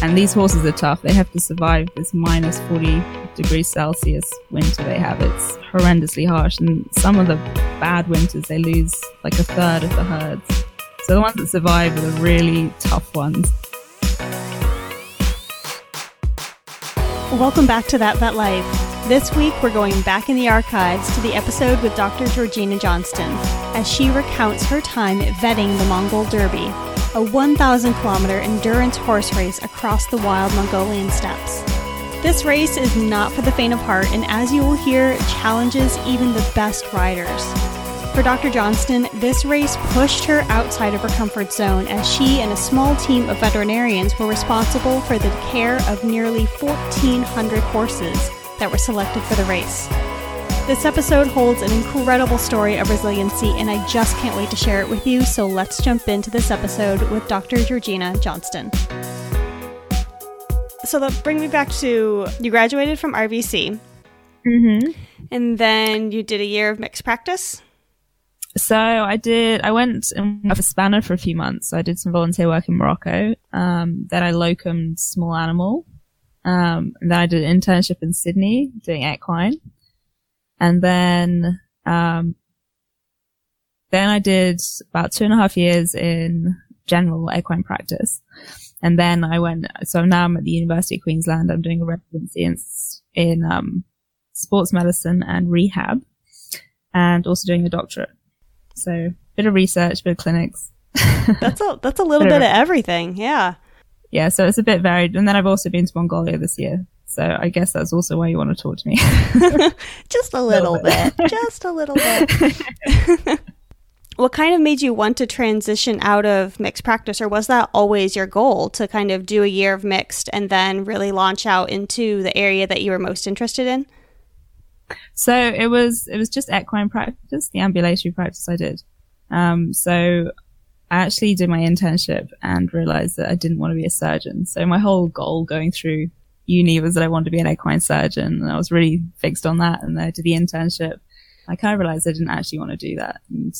And these horses are tough. They have to survive this minus 40 degrees Celsius winter they have. It's horrendously harsh. And some of the bad winters, they lose like a third of the herds. So the ones that survive are the really tough ones. Welcome back to That Vet Life. This week, we're going back in the archives to the episode with Dr. Georgina Johnston as she recounts her time vetting the Mongol Derby, a 1,000 kilometer endurance horse race across the wild Mongolian steppes. This race is not for the faint of heart, and as you will hear, challenges even the best riders. For Dr. Johnston, this race pushed her outside of her comfort zone as she and a small team of veterinarians were responsible for the care of nearly 1,400 horses that were selected for the race. This episode holds an incredible story of resiliency, and I just can't wait to share it with you. So let's jump into this episode with Dr. Georgina Johnston. So that brings me back to you graduated from RVC, Mm-hmm. and then you did a year of mixed practice. So I did. I went and worked for SPANA for a few months. So I did some volunteer work in Morocco. Um, then I locumed small animal. Um, and then I did an internship in Sydney doing equine. And then, um, then I did about two and a half years in general equine practice. And then I went, so now I'm at the University of Queensland. I'm doing a residency in, in, um, sports medicine and rehab and also doing a doctorate. So a bit of research, bit of clinics. That's a that's a little Bit bit of of everything. Yeah. yeah, so it's a bit varied. And then I've also been to Mongolia this year. So I guess that's also why you want to talk to me. Just a little, Little bit. bit. Just a little bit. what kind of made you want to transition out of mixed practice, or was that always your goal to kind of do a year of mixed and then really launch out into the area that you were most interested in? so it was, it was just equine practice, the ambulatory practice I did. Um, so I actually did my internship and realized that I didn't want to be a surgeon. So my whole goal going through uni was that I wanted to be an equine surgeon and I was really fixed on that. And then I did the internship. I kind of realized I didn't actually want to do that and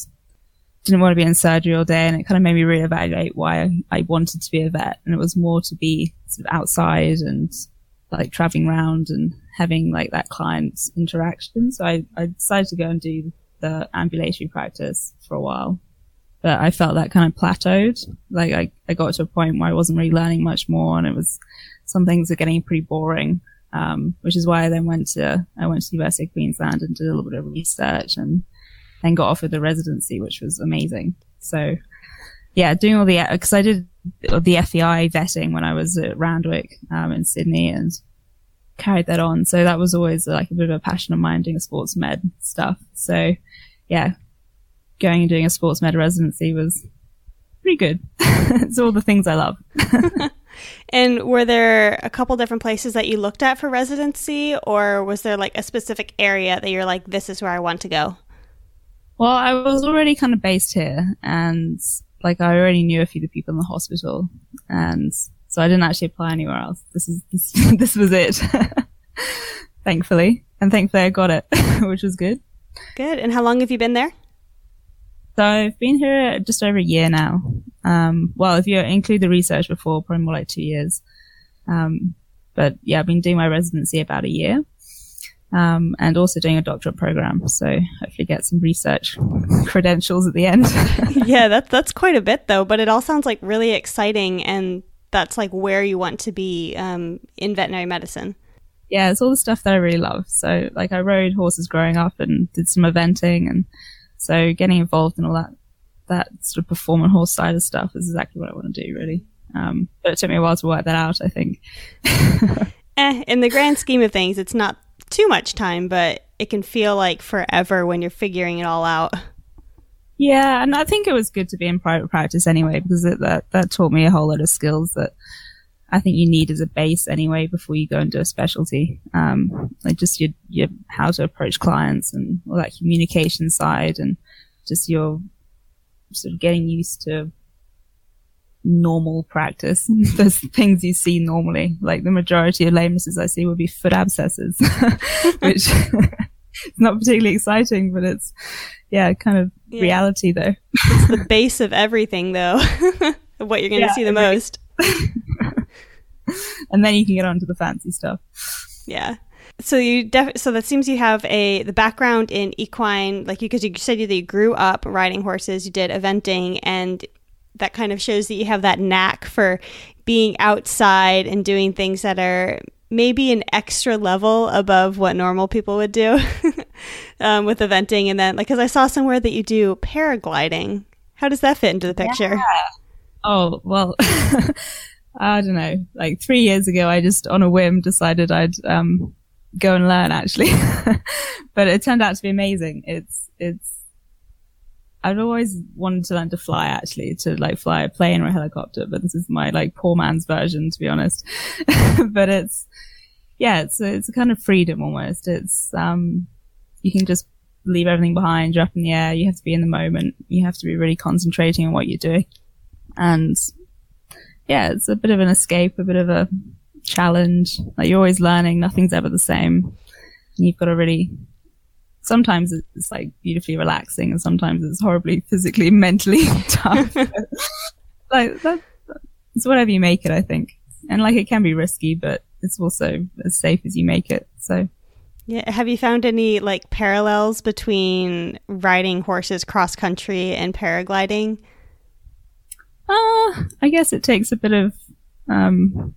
didn't want to be in surgery all day. And it kind of made me reevaluate why I, wanted to be a vet. And it was more to be sort of outside and like traveling around and having like that client interaction. So I, I decided to go and do the ambulatory practice for a while. But I felt that kind of plateaued. Like I, I got to a point where I wasn't really learning much more and it was, some things are getting pretty boring. Um, which is why I then went to, I went to University of Queensland and did a little bit of research and then got offered the residency, which was amazing. So yeah, doing all the, cause I did the FEI vetting when I was at Randwick, um, in Sydney and carried that on. So that was always like a bit of a passion of mine doing sports med stuff. So yeah, going and doing a sports med residency was pretty good. it's all the things I love. And were there a couple different places that you looked at for residency, or was there like a specific area that you're like, this is where I want to go? Well, I was already kind of based here and like I already knew a few of the people in the hospital and so I didn't actually apply anywhere else. This is, this, this was it. thankfully. And thankfully I got it, which was good. Good. And how long have you been there? So I've been here just over a year now. Um, well, if you include the research before, probably more like two years. Um, but yeah, I've been doing my residency about a year. Um, and also doing a doctorate program. So hopefully get some research credentials at the end. yeah, that's that's quite a bit though, but it all sounds like really exciting and that's like where you want to be um, in veterinary medicine. yeah, it's all the stuff that I really love. So like I rode horses growing up and did some eventing and so getting involved in all that, that sort of performance horse side of stuff is exactly what I want to do really. Um, but it took me a while to work that out, I think. Eh, in the grand scheme of things, it's not too much time, but it can feel like forever when you're figuring it all out. Yeah, and I think it was good to be in private practice anyway because it, that that taught me a whole lot of skills that I think you need as a base anyway before you go and do a specialty. Um, like just your your how to approach clients and all that communication side and just your sort of getting used to normal practice. There's things you see normally, like the majority of lamenesses I see would be foot abscesses, which it's not particularly exciting, but it's yeah, kind of Yeah. reality though. It's the base of everything, though, of what you're going to Yeah, see the most. and then you can get on to the fancy stuff. Yeah. So you def- so that seems you have a the background in equine like you because you said that you grew up riding horses, you did eventing, and that kind of shows that you have that knack for being outside and doing things that are maybe an extra level above what normal people would do um, with eventing. And then, like, because I saw somewhere that you do paragliding. How does that fit into the picture? Yeah. Oh, well, I don't know. Like three years ago, I just on a whim decided I'd um, go and learn actually. but it turned out to be amazing. It's, it's, I'd always wanted to learn to fly actually, to like fly a plane or a helicopter, but this is my like poor man's version to be honest. but it's, yeah, it's it's a kind of freedom almost. It's, um, you can just leave everything behind, you're up in the air, you have to be in the moment, you have to be really concentrating on what you're doing. And yeah, it's a bit of an escape, a bit of a challenge. Like you're always learning, nothing's ever the same. And you've got to really, sometimes it's like beautifully relaxing and sometimes it's horribly physically, mentally tough. like that, it's whatever you make it, I think. And like it can be risky, but it's also as safe as you make it. So. Yeah. Have you found any like parallels between riding horses cross country and paragliding? Uh, I guess it takes a bit of, um,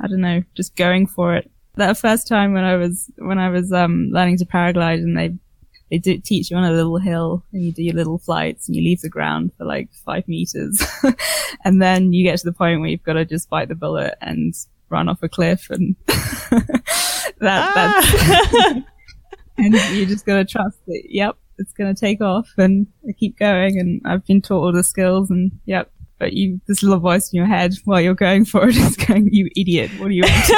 I don't know, just going for it. That first time when I was, when I was, um, learning to paraglide and they, they do teach you on a little hill and you do your little flights and you leave the ground for like five meters. and then you get to the point where you've got to just bite the bullet and run off a cliff and that, ah. that's, and you just got to trust that, yep, it's going to take off and I keep going and I've been taught all the skills and yep. But you, this little voice in your head while you're going for it is going, you idiot, what are you like,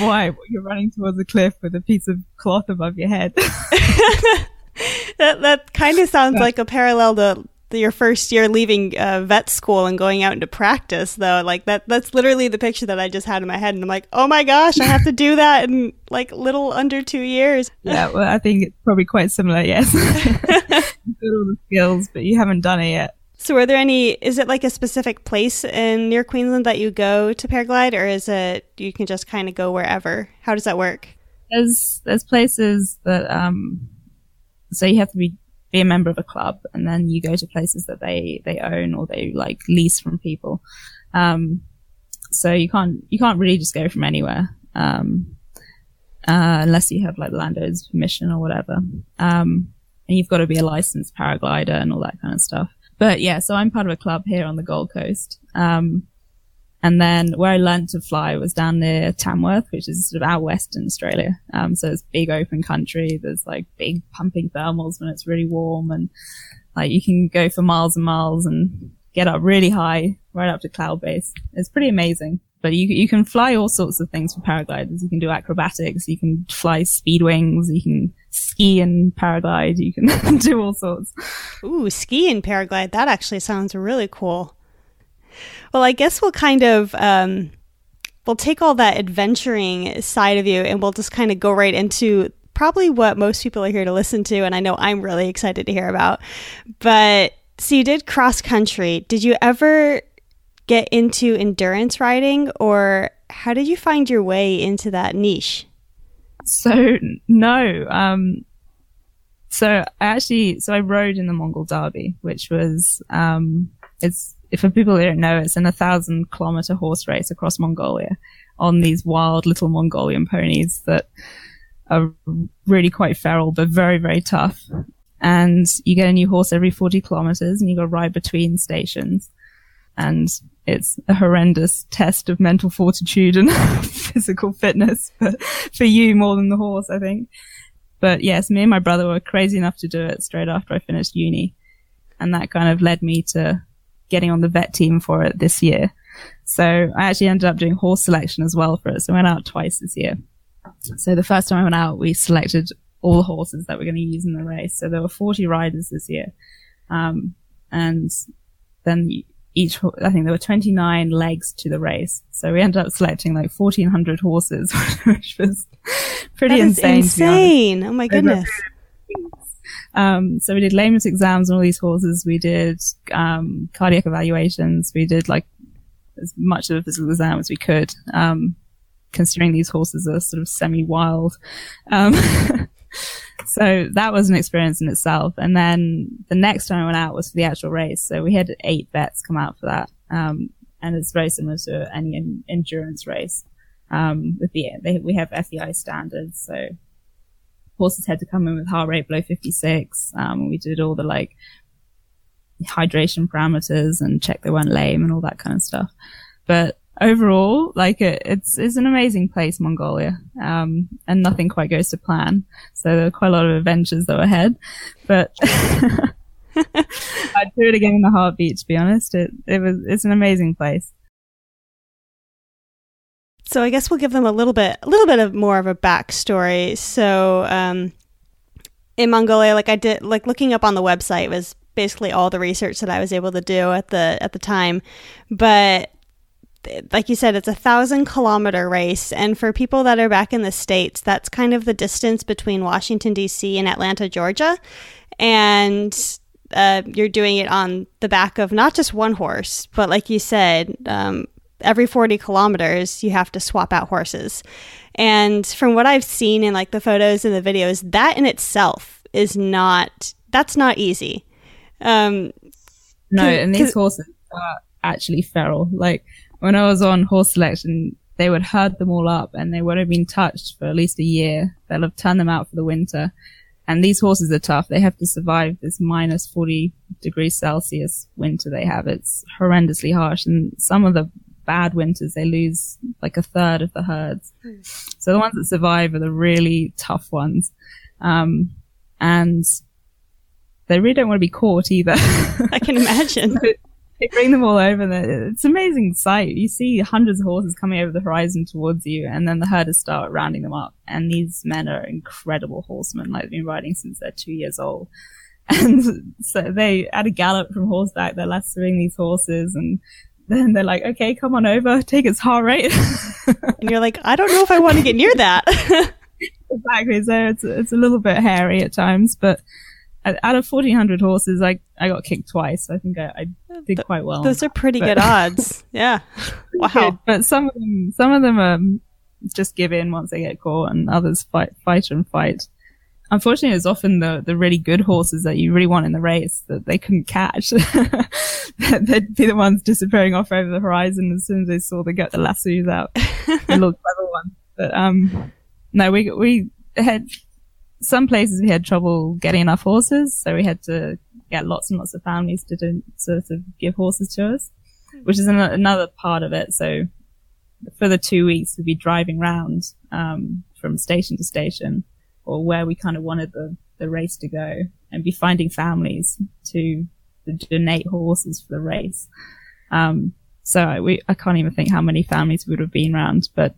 why? You're running towards a cliff with a piece of cloth above your head. that, that kind of sounds like a parallel to your first year leaving uh, vet school and going out into practice though. Like that that's literally the picture that i just had in my head and i'm like oh my gosh i have to do that in like little under two years. Yeah well i think it's probably quite similar yes. Got all the skills but you haven't done it yet so are there any is it like a specific place in near queensland that you go to paraglide or is it you can just kind of go wherever how does that work there's there's places that um so you have to be be a member of a club and then you go to places that they, they own or they like lease from people. Um, so you can't, you can't really just go from anywhere. Um, uh, unless you have like the landowner's permission or whatever. Um, and you've got to be a licensed paraglider and all that kind of stuff. But yeah, so I'm part of a club here on the Gold Coast. Um, and then where I learned to fly was down near Tamworth, which is sort of out west in Australia. Um, so it's big open country. There's like big pumping thermals when it's really warm and like you can go for miles and miles and get up really high, right up to cloud base. It's pretty amazing. But you, you can fly all sorts of things for paragliders. You can do acrobatics. You can fly speed wings. You can ski and paraglide. You can do all sorts. Ooh, ski and paraglide. That actually sounds really cool. Well, I guess we'll kind of um, we'll take all that adventuring side of you, and we'll just kind of go right into probably what most people are here to listen to, and I know I'm really excited to hear about. But so you did cross country. Did you ever get into endurance riding, or how did you find your way into that niche? So no, um, so I actually so I rode in the Mongol Derby, which was um, it's for people who don't know, it's an a thousand kilometer horse race across Mongolia on these wild little Mongolian ponies that are really quite feral, but very, very tough. And you get a new horse every 40 kilometers and you to ride between stations. And it's a horrendous test of mental fortitude and physical fitness for, for you more than the horse, I think. But yes, me and my brother were crazy enough to do it straight after I finished uni. And that kind of led me to getting on the vet team for it this year. So I actually ended up doing horse selection as well for it. So I went out twice this year. So the first time I went out, we selected all the horses that we're going to use in the race. So there were 40 riders this year. Um, and then each, I think there were 29 legs to the race. So we ended up selecting like 1400 horses, which was pretty insane. insane. Oh my goodness. Um, so we did lameness exams on all these horses. We did um, cardiac evaluations. We did like as much of a physical exam as we could, um, considering these horses are sort of semi-wild. Um, so that was an experience in itself. And then the next time I went out was for the actual race. So we had eight vets come out for that. Um, and it's very similar to any endurance race. Um, with the, they, we have FEI standards. So horses had to come in with heart rate below 56. Um, we did all the like hydration parameters and check they weren't lame and all that kind of stuff. But overall, like it, it's it's an amazing place, Mongolia, um, and nothing quite goes to plan. So there are quite a lot of adventures that were ahead, but. I'd do it again in a heartbeat. To be honest, it it was it's an amazing place. So I guess we'll give them a little bit, a little bit of more of a backstory. So um, in Mongolia, like I did, like looking up on the website was basically all the research that I was able to do at the at the time. But like you said, it's a thousand kilometer race, and for people that are back in the states, that's kind of the distance between Washington D.C. and Atlanta, Georgia, and uh, you're doing it on the back of not just one horse, but like you said, um, every 40 kilometers you have to swap out horses. And from what i've seen in like the photos and the videos that in itself is not that's not easy. Um no and these horses are actually feral. Like when i was on horse selection they would herd them all up and they would have been touched for at least a year they'll have turned them out for the winter and these horses are tough they have to survive this minus 40 degrees celsius winter they have it's horrendously harsh and some of the bad winters, they lose like a third of the herds. Mm. So the ones that survive are the really tough ones. Um, and they really don't want to be caught either. I can imagine. so they bring them all over. It's an amazing sight. You see hundreds of horses coming over the horizon towards you, and then the herders start rounding them up. And these men are incredible horsemen. Like they've been riding since they're two years old. And so they, at a gallop from horseback, they're lassoing these horses and then they're like, okay, come on over, take its heart rate. and you're like, I don't know if I want to get near that. exactly. So it's, it's a little bit hairy at times, but out of 1400 horses, I, I got kicked twice. I think I, I did quite well. Those are pretty but good odds. Yeah. Wow. But some of them, some of them, um, just give in once they get caught and others fight, fight and fight unfortunately, it's often the, the really good horses that you really want in the race that they couldn't catch. They'd be the ones disappearing off over the horizon as soon as they saw they get the lassos out. the little clever ones. But, um, no, we, we had some places we had trouble getting enough horses. So we had to get lots and lots of families to sort of give horses to us, which is an, another part of it. So for the two weeks, we'd be driving around, um, from station to station or where we kind of wanted the, the race to go and be finding families to, to donate horses for the race. Um, so I, we, I can't even think how many families would have been around, but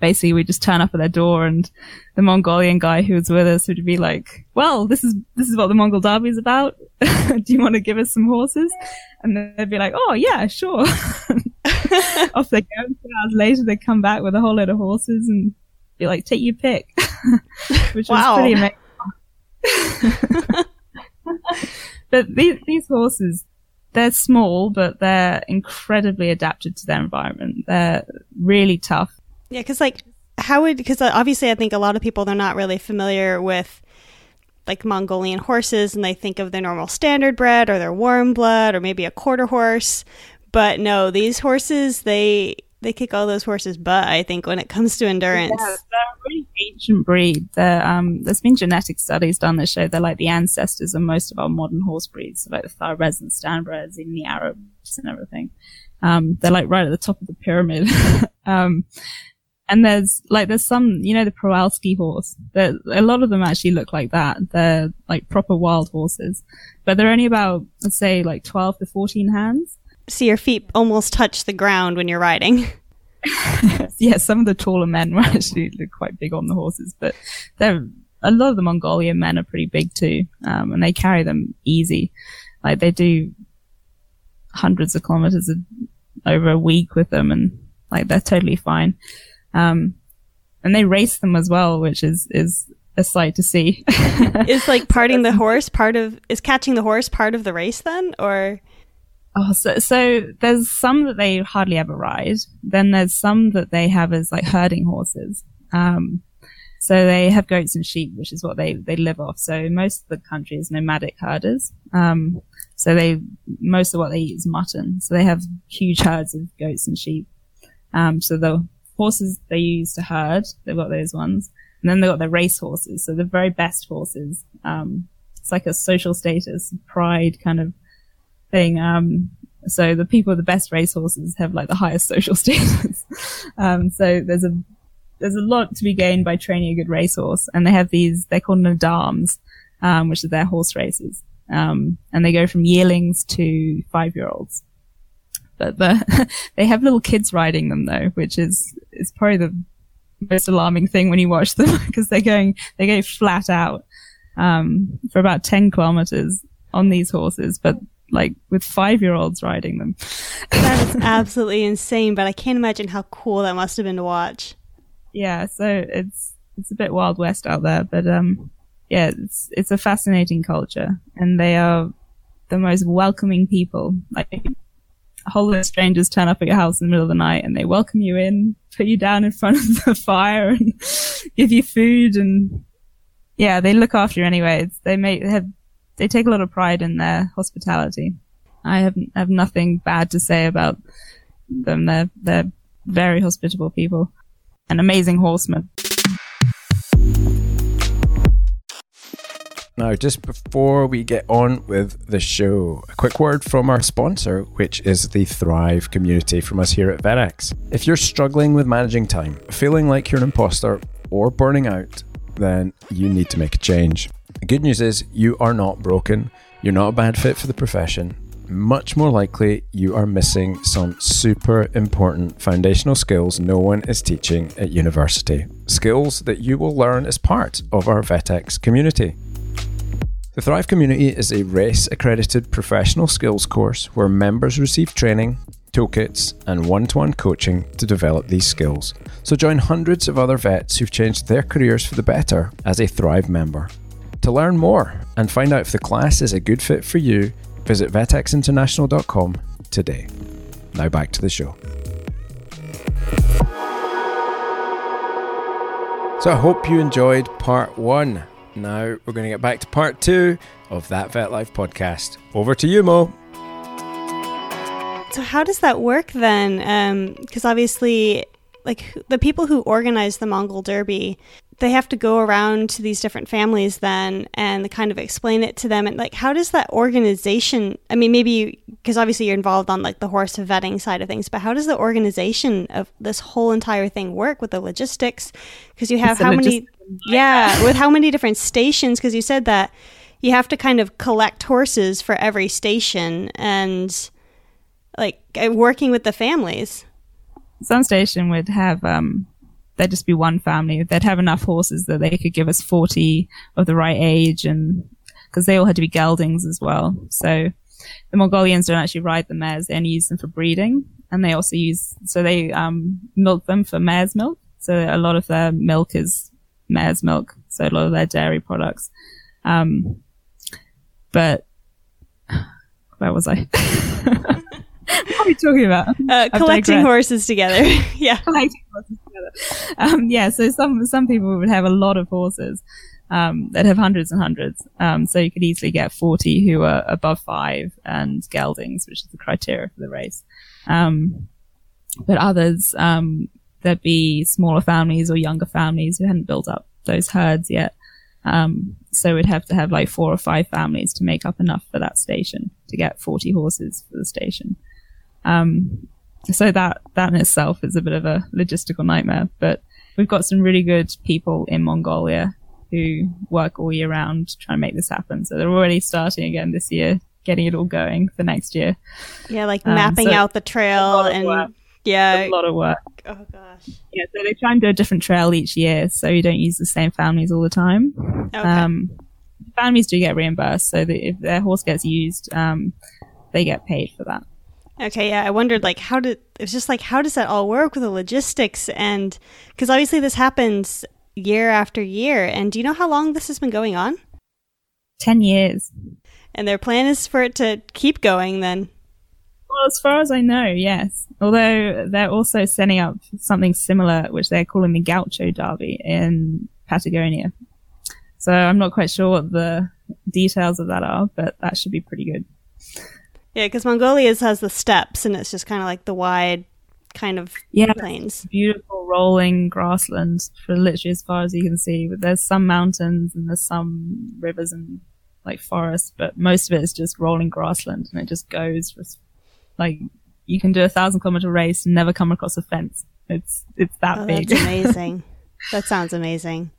basically we just turn up at their door and the Mongolian guy who was with us would be like, well, this is, this is what the Mongol Derby is about. Do you want to give us some horses? And they'd be like, oh yeah, sure. Off they go. Two hours later, they come back with a whole load of horses and be like, take your pick, which wow. was pretty amazing. but these, these horses, they're small, but they're incredibly adapted to their environment. They're really tough. Yeah, because like, how would, because obviously I think a lot of people, they're not really familiar with like Mongolian horses and they think of their normal standard bred or their warm blood or maybe a quarter horse. But no, these horses, they they kick all those horses' butt. I think when it comes to endurance, yeah, they're a really ancient breed. Um, there's been genetic studies done that show they're like the ancestors of most of our modern horse breeds, so like the Thoroughbreds and Standbreds, even the Arabs and everything. Um, they're like right at the top of the pyramid. um, and there's like there's some, you know, the Przewalski horse. There, a lot of them actually look like that. They're like proper wild horses, but they're only about let's say like 12 to 14 hands see your feet almost touch the ground when you're riding. yeah, some of the taller men were actually quite big on the horses, but they're a lot of the Mongolian men are pretty big too, um, and they carry them easy. Like they do hundreds of kilometers of, over a week with them, and like they're totally fine. Um, and they race them as well, which is is a sight to see. is like parting the horse part of is catching the horse part of the race then, or Oh, so, so there's some that they hardly ever ride. Then there's some that they have as like herding horses. Um, so they have goats and sheep, which is what they, they live off. So most of the country is nomadic herders. Um, so they, most of what they eat is mutton. So they have huge herds of goats and sheep. Um, so the horses they use to herd, they've got those ones. And then they've got their race horses. So the very best horses. Um, it's like a social status, pride kind of thing. Um, so the people with the best race horses have like the highest social status. um, so there's a, there's a lot to be gained by training a good racehorse. And they have these, they're called naadams, um, which are their horse races. Um, and they go from yearlings to five year olds. But the, they have little kids riding them though, which is, is probably the most alarming thing when you watch them because they're going, they go flat out, um, for about 10 kilometers on these horses, but like with five year olds riding them. that is absolutely insane, but I can't imagine how cool that must have been to watch. Yeah, so it's, it's a bit wild west out there, but, um, yeah, it's it's a fascinating culture, and they are the most welcoming people. Like a whole lot of strangers turn up at your house in the middle of the night, and they welcome you in, put you down in front of the fire, and give you food, and yeah, they look after you anyway. They they have they take a lot of pride in their hospitality. I have have nothing bad to say about them. They're they're very hospitable people, and amazing horsemen. Now, just before we get on with the show, a quick word from our sponsor, which is the Thrive community from us here at VetX. If you're struggling with managing time, feeling like you're an imposter, or burning out, then you need to make a change. The good news is you are not broken, you're not a bad fit for the profession. Much more likely, you are missing some super important foundational skills no one is teaching at university. Skills that you will learn as part of our VetX community. The Thrive community is a RACE accredited professional skills course where members receive training, toolkits, and one to one coaching to develop these skills. So join hundreds of other vets who've changed their careers for the better as a Thrive member. To learn more and find out if the class is a good fit for you, visit vetxinternational.com today. Now back to the show. So I hope you enjoyed part one now we're going to get back to part two of that Vet Life podcast. Over to you, Mo. So how does that work then? Because um, obviously, like the people who organize the Mongol Derby, they have to go around to these different families then and kind of explain it to them. And like, how does that organization? I mean, maybe because obviously you're involved on like the horse vetting side of things, but how does the organization of this whole entire thing work with the logistics? Because you have how many? yeah, with how many different stations? Because you said that you have to kind of collect horses for every station and like uh, working with the families. Some station would have um there'd just be one family. They'd have enough horses that they could give us 40 of the right age and because they all had to be geldings as well. So the Mongolians don't actually ride the mares. They only use them for breeding and they also use, so they, um, milk them for mare's milk. So a lot of their milk is mare's milk. So a lot of their dairy products. Um, but where was I? what are we talking about? Uh, collecting horses together. yeah. Collecting horses together. Um, yeah. So some, some people would have a lot of horses, um, that have hundreds and hundreds. Um, so you could easily get 40 who are above five and geldings, which is the criteria for the race. Um, but others, um, there'd be smaller families or younger families who hadn't built up those herds yet. Um, so we'd have to have like four or five families to make up enough for that station to get 40 horses for the station. Um, so that, that in itself is a bit of a logistical nightmare, but we've got some really good people in Mongolia who work all year round trying to make this happen. So they're already starting again this year, getting it all going for next year. Yeah, like um, mapping so out the trail and yeah, a lot of work. Oh gosh. Yeah, so they try and do a different trail each year, so you don't use the same families all the time. Okay. Um, families do get reimbursed, so if their horse gets used, um, they get paid for that. Okay, yeah, I wondered like how did it was just like how does that all work with the logistics and because obviously this happens year after year, and do you know how long this has been going on? Ten years. And their plan is for it to keep going then. Well, as far as I know, yes. Although they're also setting up something similar, which they're calling the Gaucho Derby in Patagonia. So I'm not quite sure what the details of that are, but that should be pretty good. Yeah, because Mongolia's has the steppes, and it's just kind of like the wide kind of Yeah. plains. Beautiful rolling grassland for literally as far as you can see. But there's some mountains and there's some rivers and like forests, but most of it is just rolling grassland, and it just goes for s- like you can do a thousand kilometer race and never come across a fence. It's it's that Oh, big. that's amazing. that sounds amazing.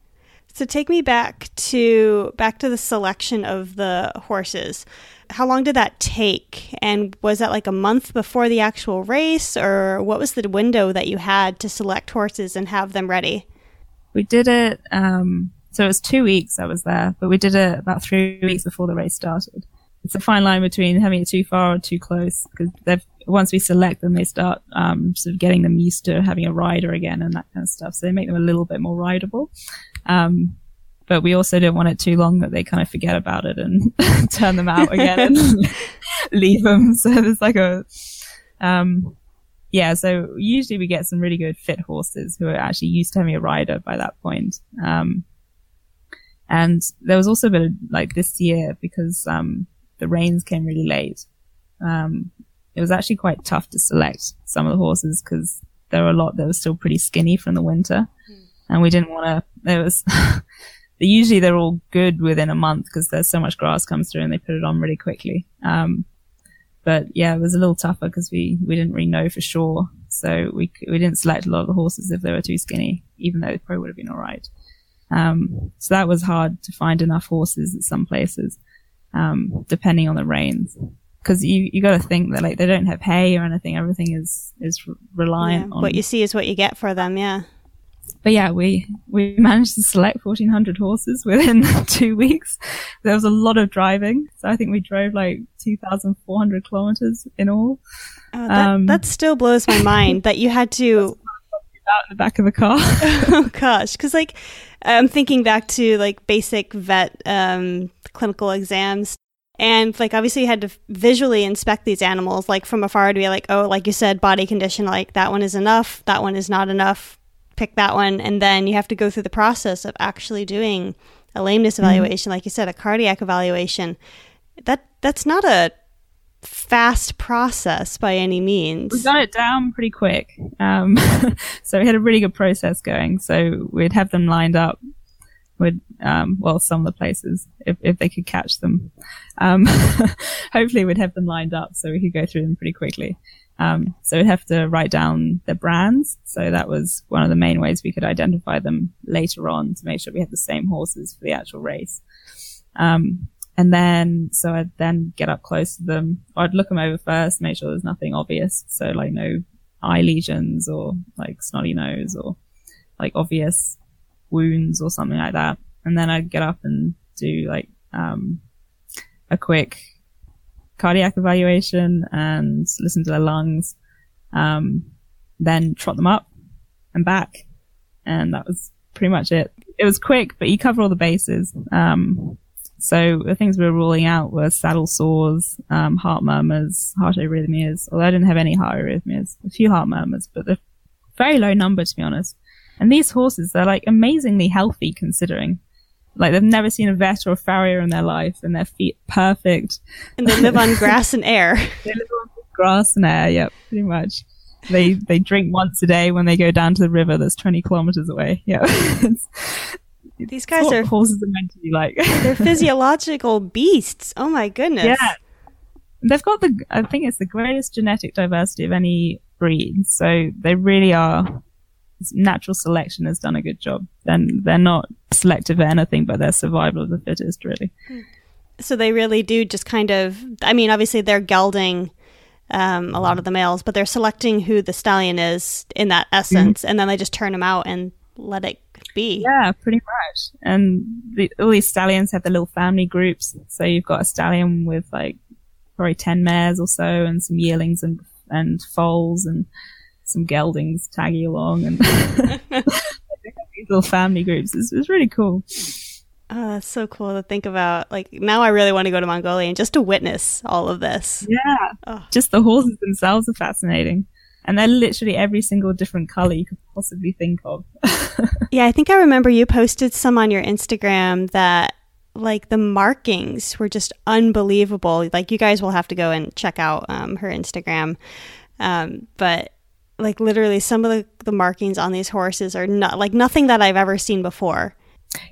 So take me back to back to the selection of the horses. How long did that take? And was that like a month before the actual race or what was the window that you had to select horses and have them ready? We did it. Um, so it was two weeks I was there, but we did it about three weeks before the race started. It's a fine line between having it too far or too close because they've once we select them, they start um, sort of getting them used to having a rider again and that kind of stuff. So they make them a little bit more rideable. Um, but we also don't want it too long that they kind of forget about it and turn them out again and leave them. So there's like a, um, yeah, so usually we get some really good fit horses who are actually used to having a rider by that point. Um, and there was also a bit of like this year because, um, the rains came really late. Um, it was actually quite tough to select some of the horses because there were a lot that were still pretty skinny from the winter and we didn't want to, there was, usually they're all good within a month because there's so much grass comes through and they put it on really quickly. Um, but yeah, it was a little tougher because we, we didn't really know for sure. So we, we didn't select a lot of the horses if they were too skinny, even though they probably would have been all right. Um, so that was hard to find enough horses at some places, um, depending on the rains. Cause you, you gotta think that like they don't have hay or anything. Everything is, is re- Yeah, reliant on what you see is what you get for them, yeah. but yeah, we we managed to select fourteen hundred horses within two weeks. There was a lot of driving, so I think we drove like two thousand four hundred kilometers in all. Oh, that, Um, that still blows my mind that you had to Out in the back of the car. oh gosh because like i'm thinking back to like basic vet um, clinical exams and like obviously you had to visually inspect these animals like from afar to be like oh like you said body condition like that one is enough that one is not enough pick that one and then you have to go through the process of actually doing a lameness evaluation like you said a cardiac evaluation that that's not a fast process by any means we got it down pretty quick. Um, so we had a really good process going. So we'd have them lined up with, um, well, some of the places if, if they could catch them. Um, hopefully we'd have them lined up so we could go through them pretty quickly. Um, so we'd have to write down the brands. So that was one of the main ways we could identify them later on to make sure we had the same horses for the actual race. Um, and then, so I'd then get up close to them. I'd look them over first, make sure there's nothing obvious. So like no eye lesions or like snotty nose or like obvious wounds or something like that. And then I'd get up and do like, um, a quick cardiac evaluation and listen to their lungs. Um, then trot them up and back. And that was pretty much it. It was quick, but you cover all the bases. Um, so the things we were ruling out were saddle sores, um, heart murmurs, heart arrhythmias. Although I didn't have any heart arrhythmias, a few heart murmurs, but they're very low number to be honest. And these horses, they're like amazingly healthy considering. Like they've never seen a vet or a farrier in their life, and their feet perfect. and they live on grass and air They live on grass and air. Yep, pretty much. They they drink once a day when they go down to the river that's twenty kilometers away. Yeah, these guys what are horses are meant to be like. They're physiological beasts. Oh my goodness. Yeah. They've got the, I think it's the greatest genetic diversity of any breed. So they really are, natural selection has done a good job. Then they're not selective for anything, but they're survival of the fittest, really. So they really do just kind of, I mean, obviously they're gelding um, a lot of the males, but they're selecting who the stallion is in that essence, and then they just turn them out and let it be. Yeah, pretty much. And the, all these stallions have their little family groups. So you've got a stallion with like probably 10 mares or so and some yearlings and, and foals and some geldings tagging along and these little family groups. It's, it's really cool. Oh, that's so cool to think about. Like now I really want to go to Mongolia and just to witness all of this. Yeah. Oh. Just the horses themselves are fascinating. And they're literally every single different color you could possibly think of. Yeah, I think I remember you posted some on your Instagram that like the markings were just unbelievable. Like you guys will have to go and check out um, her Instagram. Um, but like literally some of the, the markings on these horses are not like nothing that I've ever seen before.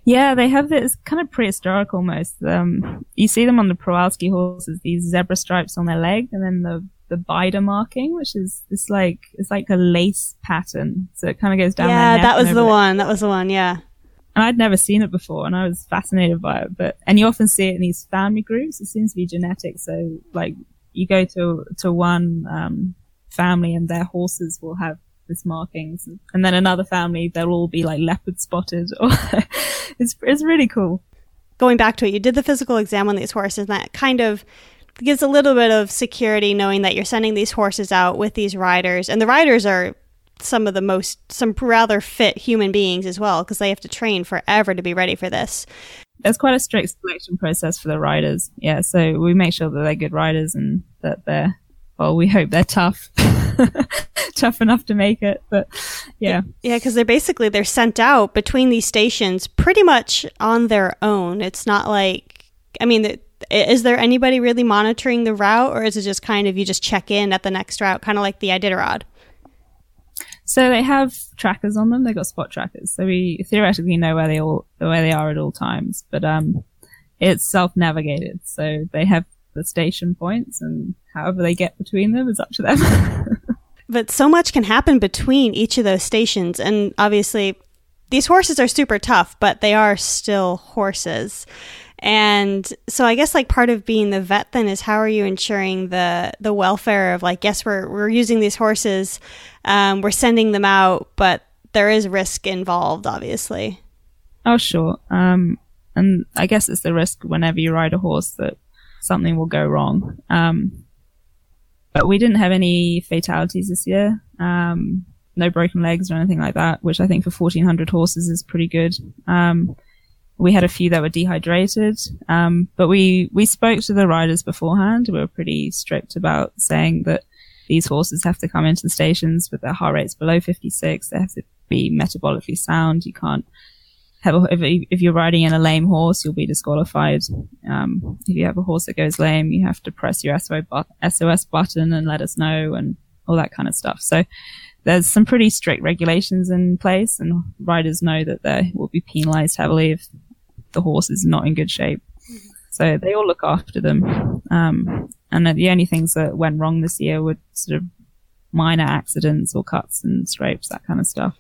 Yeah, they have this kind of prehistoric almost. Um, you see them on the Przewalski horses, these zebra stripes on their leg, and then the the bider marking, which is it's like it's like a lace pattern, so it kind of goes down. yeah, that was the one. That was the one. Yeah. And I'd never seen it before, and I was fascinated by it. But and you often see it in these family groups. It seems to be genetic. So like you go to to one um, family, and their horses will have this markings, and then another family they'll all be like leopard spotted. Or it's it's really cool. Going back to it, you did the physical exam on these horses, and that kind of gives a little bit of security knowing that you're sending these horses out with these riders, and the riders are some of the most some rather fit human beings as well because they have to train forever to be ready for this. There's quite a strict selection process for the riders. Yeah, so we make sure that they're good riders and that they're well, we hope they're tough, tough enough to make it. But yeah, Yeah, because they're basically they're sent out between these stations pretty much on their own. It's not like I mean, is there anybody really monitoring the route, or is it just kind of you just check in at the next route, kind of like the Iditarod? So they have trackers on them. They've got spot trackers. So we theoretically know where they all where they are at all times. But um, it's self navigated. So they have the station points, and however they get between them is up to them. But so much can happen between each of those stations, and obviously, these horses are super tough, but they are still horses. And so I guess like part of being the vet then is how are you ensuring the the welfare of like yes we're we're using these horses, um, we're sending them out, but there is risk involved, obviously. oh sure. Um, and I guess it's the risk whenever you ride a horse that something will go wrong. Um, but we didn't have any fatalities this year. Um, no broken legs or anything like that, which I think for 1400 horses is pretty good. Um, we had a few that were dehydrated. Um, but we, we spoke to the riders beforehand. We were pretty strict about saying that these horses have to come into the stations with their heart rates below 56. They have to be metabolically sound. You can't have a, if, if you're riding in a lame horse, you'll be disqualified. Um, if you have a horse that goes lame, you have to press your SOS button and let us know and all that kind of stuff. So there's some pretty strict regulations in place and riders know that they will be penalized heavily if the horse is not in good shape. So they all look after them. Um, and the only things that went wrong this year were sort of minor accidents or cuts and scrapes, that kind of stuff.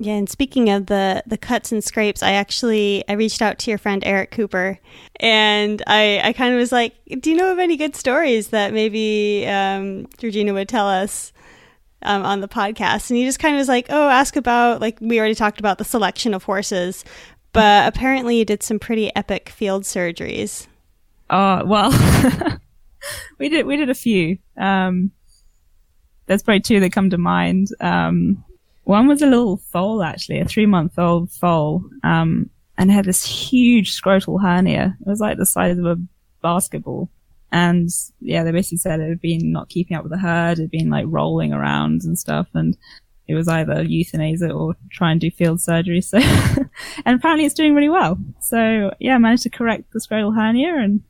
Yeah, and speaking of the the cuts and scrapes, I actually I reached out to your friend Eric Cooper, and I I kind of was like, do you know of any good stories that maybe um, Georgina would tell us um, on the podcast? And he just kind of was like, oh, ask about like we already talked about the selection of horses, but apparently you did some pretty epic field surgeries. Oh well, we did we did a few. Um, there's probably two that come to mind. Um, one was a little foal actually, a three month old foal, um, and had this huge scrotal hernia. It was like the size of a basketball. And yeah, they basically said it had been not keeping up with the herd, it had been like rolling around and stuff, and it was either euthanize it or try and do field surgery. So, and apparently it's doing really well. So yeah, I managed to correct the scrotal hernia and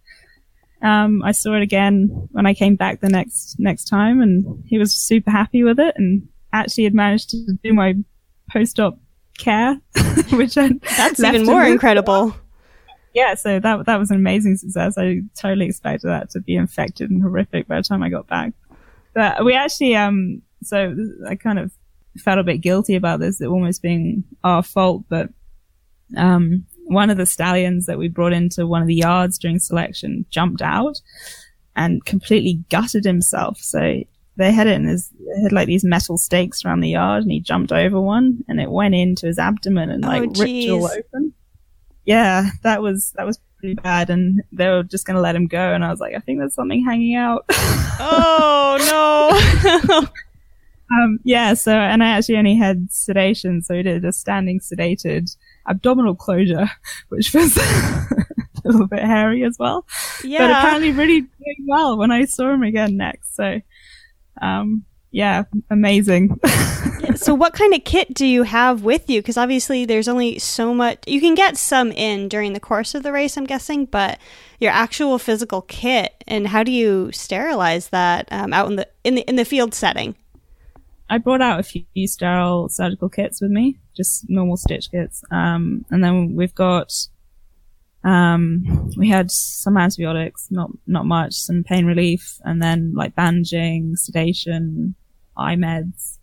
um, I saw it again when I came back the next next time, and he was super happy with it, and actually had managed to do my post-op care, which I That's even more incredible. Yeah, so that that was an amazing success. I totally expected that to be infected and horrific by the time I got back. But we actually, um, so I kind of felt a bit guilty about this, it almost being our fault, but um, one of the stallions that we brought into one of the yards during selection jumped out and completely gutted himself. So they had it in his, had like these metal stakes around the yard and he jumped over one and it went into his abdomen and Oh, like ripped it all open. Yeah, that was, that was pretty bad. And they were just going to let him go. And I was like, I think there's something hanging out. Oh no! Um, yeah, so, and I actually only had sedation, so we did a standing sedated abdominal closure, which was a little bit hairy as well. Yeah. But apparently really doing well when I saw him again next. So, um, yeah, amazing. so what kind of kit do you have with you? Because obviously there's only so much you can get some in during the course of the race, I'm guessing, but your actual physical kit and how do you sterilize that um, out in the in the in the field setting? I brought out a few sterile surgical kits with me, just normal stitch kits. Um, and then we've got, um, we had some antibiotics, not, not much, some pain relief, and then like bandaging, sedation, eye meds,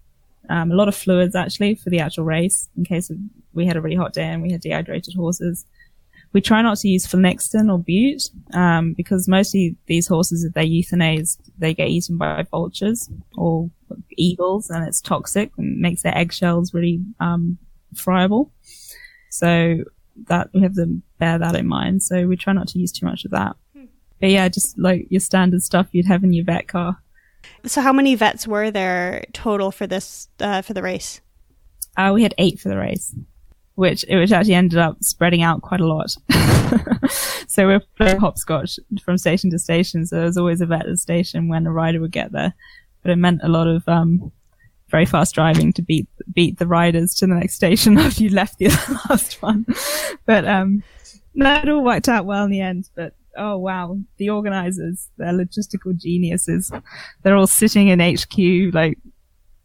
um, a lot of fluids actually for the actual race in case of, we had a really hot day and we had dehydrated horses. We try not to use flunixin or bute, um, because mostly these horses, if they're euthanized, they get eaten by vultures or eagles and it's toxic and makes their eggshells really, um, friable. So that we have to bear that in mind. So we try not to use too much of that. But yeah, just like your standard stuff you'd have in your vet car. So how many vets were there total for this uh, for the race? Uh, we had eight for the race, which which actually ended up spreading out quite a lot. so we're playing hopscotch from station to station. So there was always a vet at the station when a rider would get there, but it meant a lot of um, very fast driving to beat beat the riders to the next station after you left the last one. But um, no, it all worked out well in the end. But oh wow, the organizers, they're logistical geniuses. They're all sitting in HQ, like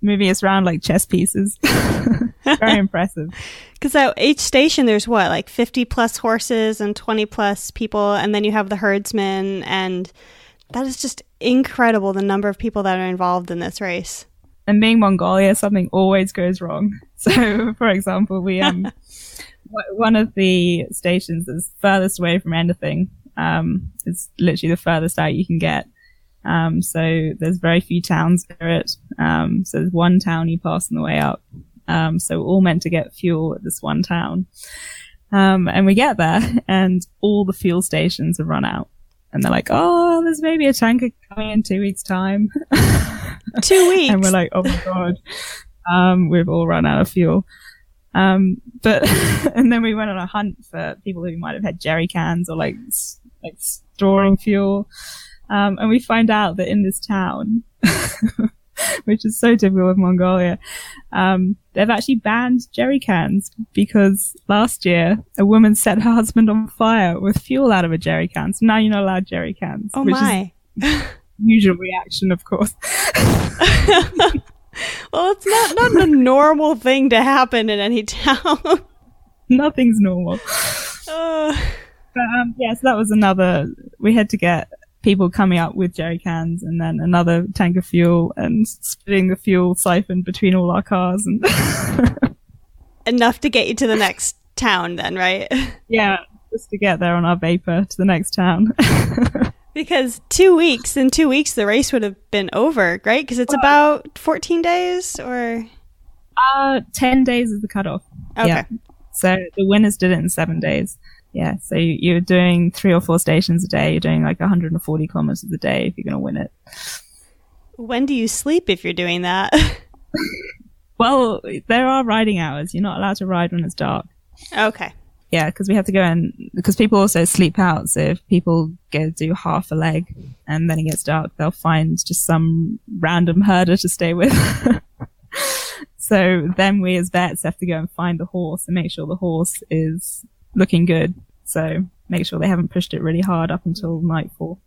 moving us around like chess pieces. Very impressive. Because at each station, there's what, like 50 plus horses and 20 plus people, and then you have the herdsmen, and that is just incredible the number of people that are involved in this race. And being Mongolia, something always goes wrong. So, for example, we um, one of the stations is furthest away from anything. Um, it's literally the furthest out you can get. Um, so there's very few towns near it. Um, so there's one town you pass on the way up. Um, so we're all meant to get fuel at this one town. Um, and we get there and all the fuel stations have run out. And they're like, oh, there's maybe a tanker coming in two weeks time. Two weeks. and we're like, oh my God. Um, we've all run out of fuel. Um, but, and then we went on a hunt for people who might have had jerry cans or like, like storing fuel. Um, and we find out that in this town, which is so typical of Mongolia, um, they've actually banned jerry cans because last year a woman set her husband on fire with fuel out of a jerry can. So now you're not allowed jerry cans. oh which is my. Usual reaction, of course. well, it's not, not a normal thing to happen in any town. Nothing's normal. Uh, But um, yeah, so that was another. We had to get people coming up with jerry cans and then another tank of fuel and splitting the fuel siphon between all our cars and enough to get you to the next town, then, right? yeah, just to get there on our vapor to the next town. Because two weeks, in two weeks, the race would have been over, right? Because it's about 14 days or. uh, ten days is the cutoff. Okay. Yeah. So the winners did it in seven days. Yeah. So you, you're doing three or four stations a day. You're doing like 140 kilometers a day if you're going to win it. When do you sleep if you're doing that? Well, there are riding hours. You're not allowed to ride when it's dark. okay. Yeah, because we have to go in because people also sleep out. So if people go do half a leg and then it gets dark, they'll find just some random herder to stay with. so then we as vets have to go and find the horse and make sure the horse is looking good. So make sure they haven't pushed it really hard up until nightfall.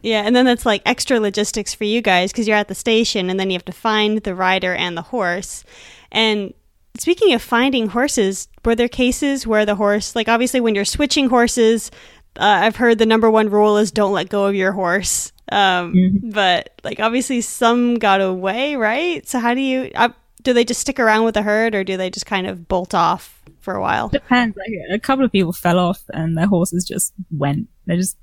Yeah, and then that's like extra logistics for you guys because you're at the station and then you have to find the rider and the horse. And speaking of finding horses, were there cases where the horse, like obviously when you're switching horses, uh, I've heard the number one rule is don't let go of your horse. Um, But like obviously some got away, right? So how do you, uh, do they just stick around with the herd or do they just kind of bolt off for a while? Depends. Like, a couple of people fell off and their horses just went. They just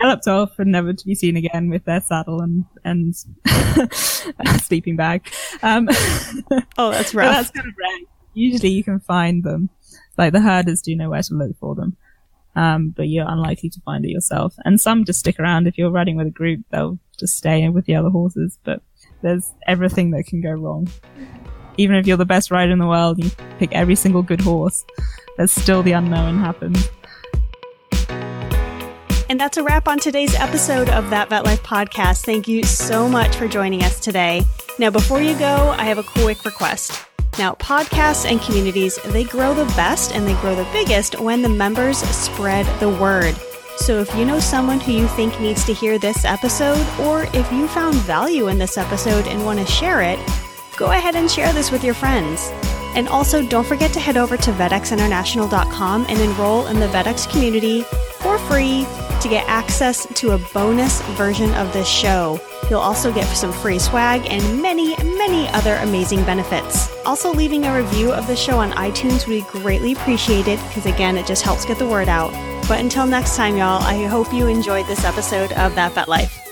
galloped off and never to be seen again with their saddle and and sleeping bag. Um, Oh, that's rough. that's kind of rare. Usually, you can find them. Like the herders do know where to look for them, um, but you're unlikely to find it yourself. And some just stick around. If you're riding with a group, they'll just stay with the other horses. But there's everything that can go wrong. even if you're the best rider in the world, you pick every single good horse. There's still the unknown happens. And that's a wrap on today's episode of That Vet Life podcast. Thank you so much for joining us today. Now, before you go, I have a quick request. Now, podcasts and communities, they grow the best and they grow the biggest when the members spread the word. So if you know someone who you think needs to hear this episode, or if you found value in this episode and want to share it, go ahead and share this with your friends. And also, don't forget to head over to vetxinternational.com and enroll in the VetX community for free to get access to a bonus version of this show. You'll also get some free swag and many, many other amazing benefits. Also, leaving a review of the show on iTunes would be greatly appreciated because, again, it just helps get the word out. But until next time, y'all, I hope you enjoyed this episode of That Vet Life.